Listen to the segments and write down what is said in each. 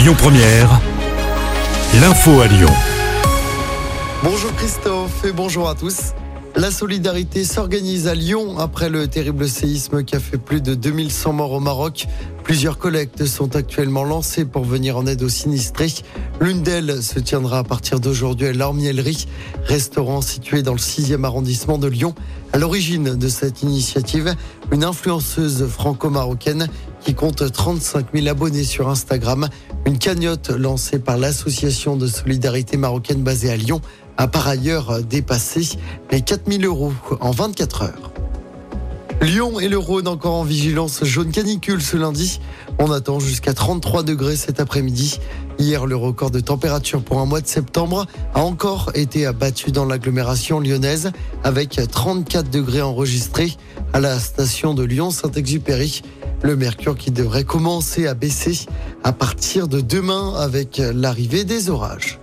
Lyon Première, l'info à Lyon. Bonjour Christophe et bonjour à tous. La solidarité s'organise à Lyon après le terrible séisme qui a fait plus de 2100 morts au Maroc. Plusieurs collectes sont actuellement lancées pour venir en aide aux sinistrés. L'une d'elles se tiendra à partir d'aujourd'hui à l'Ormiellerie, restaurant situé dans le 6e arrondissement de Lyon. À l'origine de cette initiative, une influenceuse franco-marocaine qui compte 35 000 abonnés sur Instagram. Une cagnotte lancée par l'association de solidarité marocaine basée à Lyon a par ailleurs dépassé les 4 000 euros en 24 heures. Lyon et le Rhône encore en vigilance jaune canicule ce lundi. On attend jusqu'à 33 degrés cet après-midi. Hier, le record de température pour un mois de septembre a encore été abattu dans l'agglomération lyonnaise avec 34 degrés enregistrés à la station de Lyon-Saint-Exupéry. Le mercure qui devrait commencer à baisser à partir de demain avec l'arrivée des orages.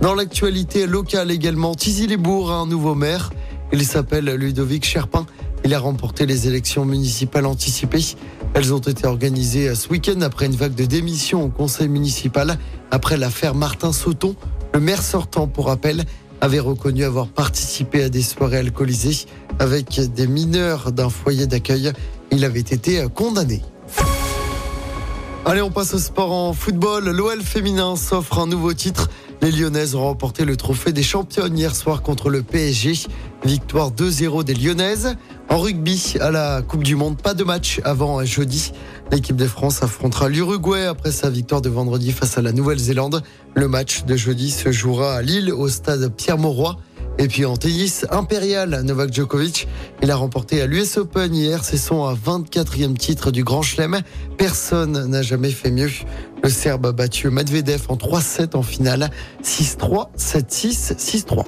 Dans l'actualité locale également, Tizy-les-Bourgs a un nouveau maire. Il s'appelle Ludovic Cherpin. Il a remporté les élections municipales anticipées. Elles ont été organisées ce week-end après une vague de démissions au conseil municipal. Après l'affaire Martin Sauton, le maire sortant, pour rappel, avait reconnu avoir participé à des soirées alcoolisées avec des mineurs d'un foyer d'accueil. Il avait été condamné. Allez, on passe au sport en football. L'OL féminin s'offre un nouveau titre. Les Lyonnaises ont remporté le trophée des championnes hier soir contre le PSG. Victoire 2-0 des Lyonnaises. En rugby, à la Coupe du Monde, pas de match avant jeudi. L'équipe de France affrontera l'Uruguay après sa victoire de vendredi face à la Nouvelle-Zélande. Le match de jeudi se jouera à Lille au stade Pierre-Mauroy. Et puis en tennis, impérial, Novak Djokovic, il a remporté à l'US Open hier, c'est son 24e titre du Grand Chelem. Personne n'a jamais fait mieux. Le Serbe a battu Medvedev en 3-7 en finale, 6-3, 7-6, 6-3.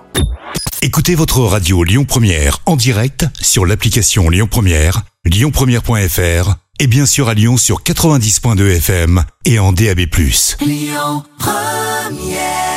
Écoutez votre radio Lyon Première en direct sur l'application Lyon Première, lyonpremière.fr et bien sûr à Lyon sur 90.2 FM et en DAB+. Lyon Première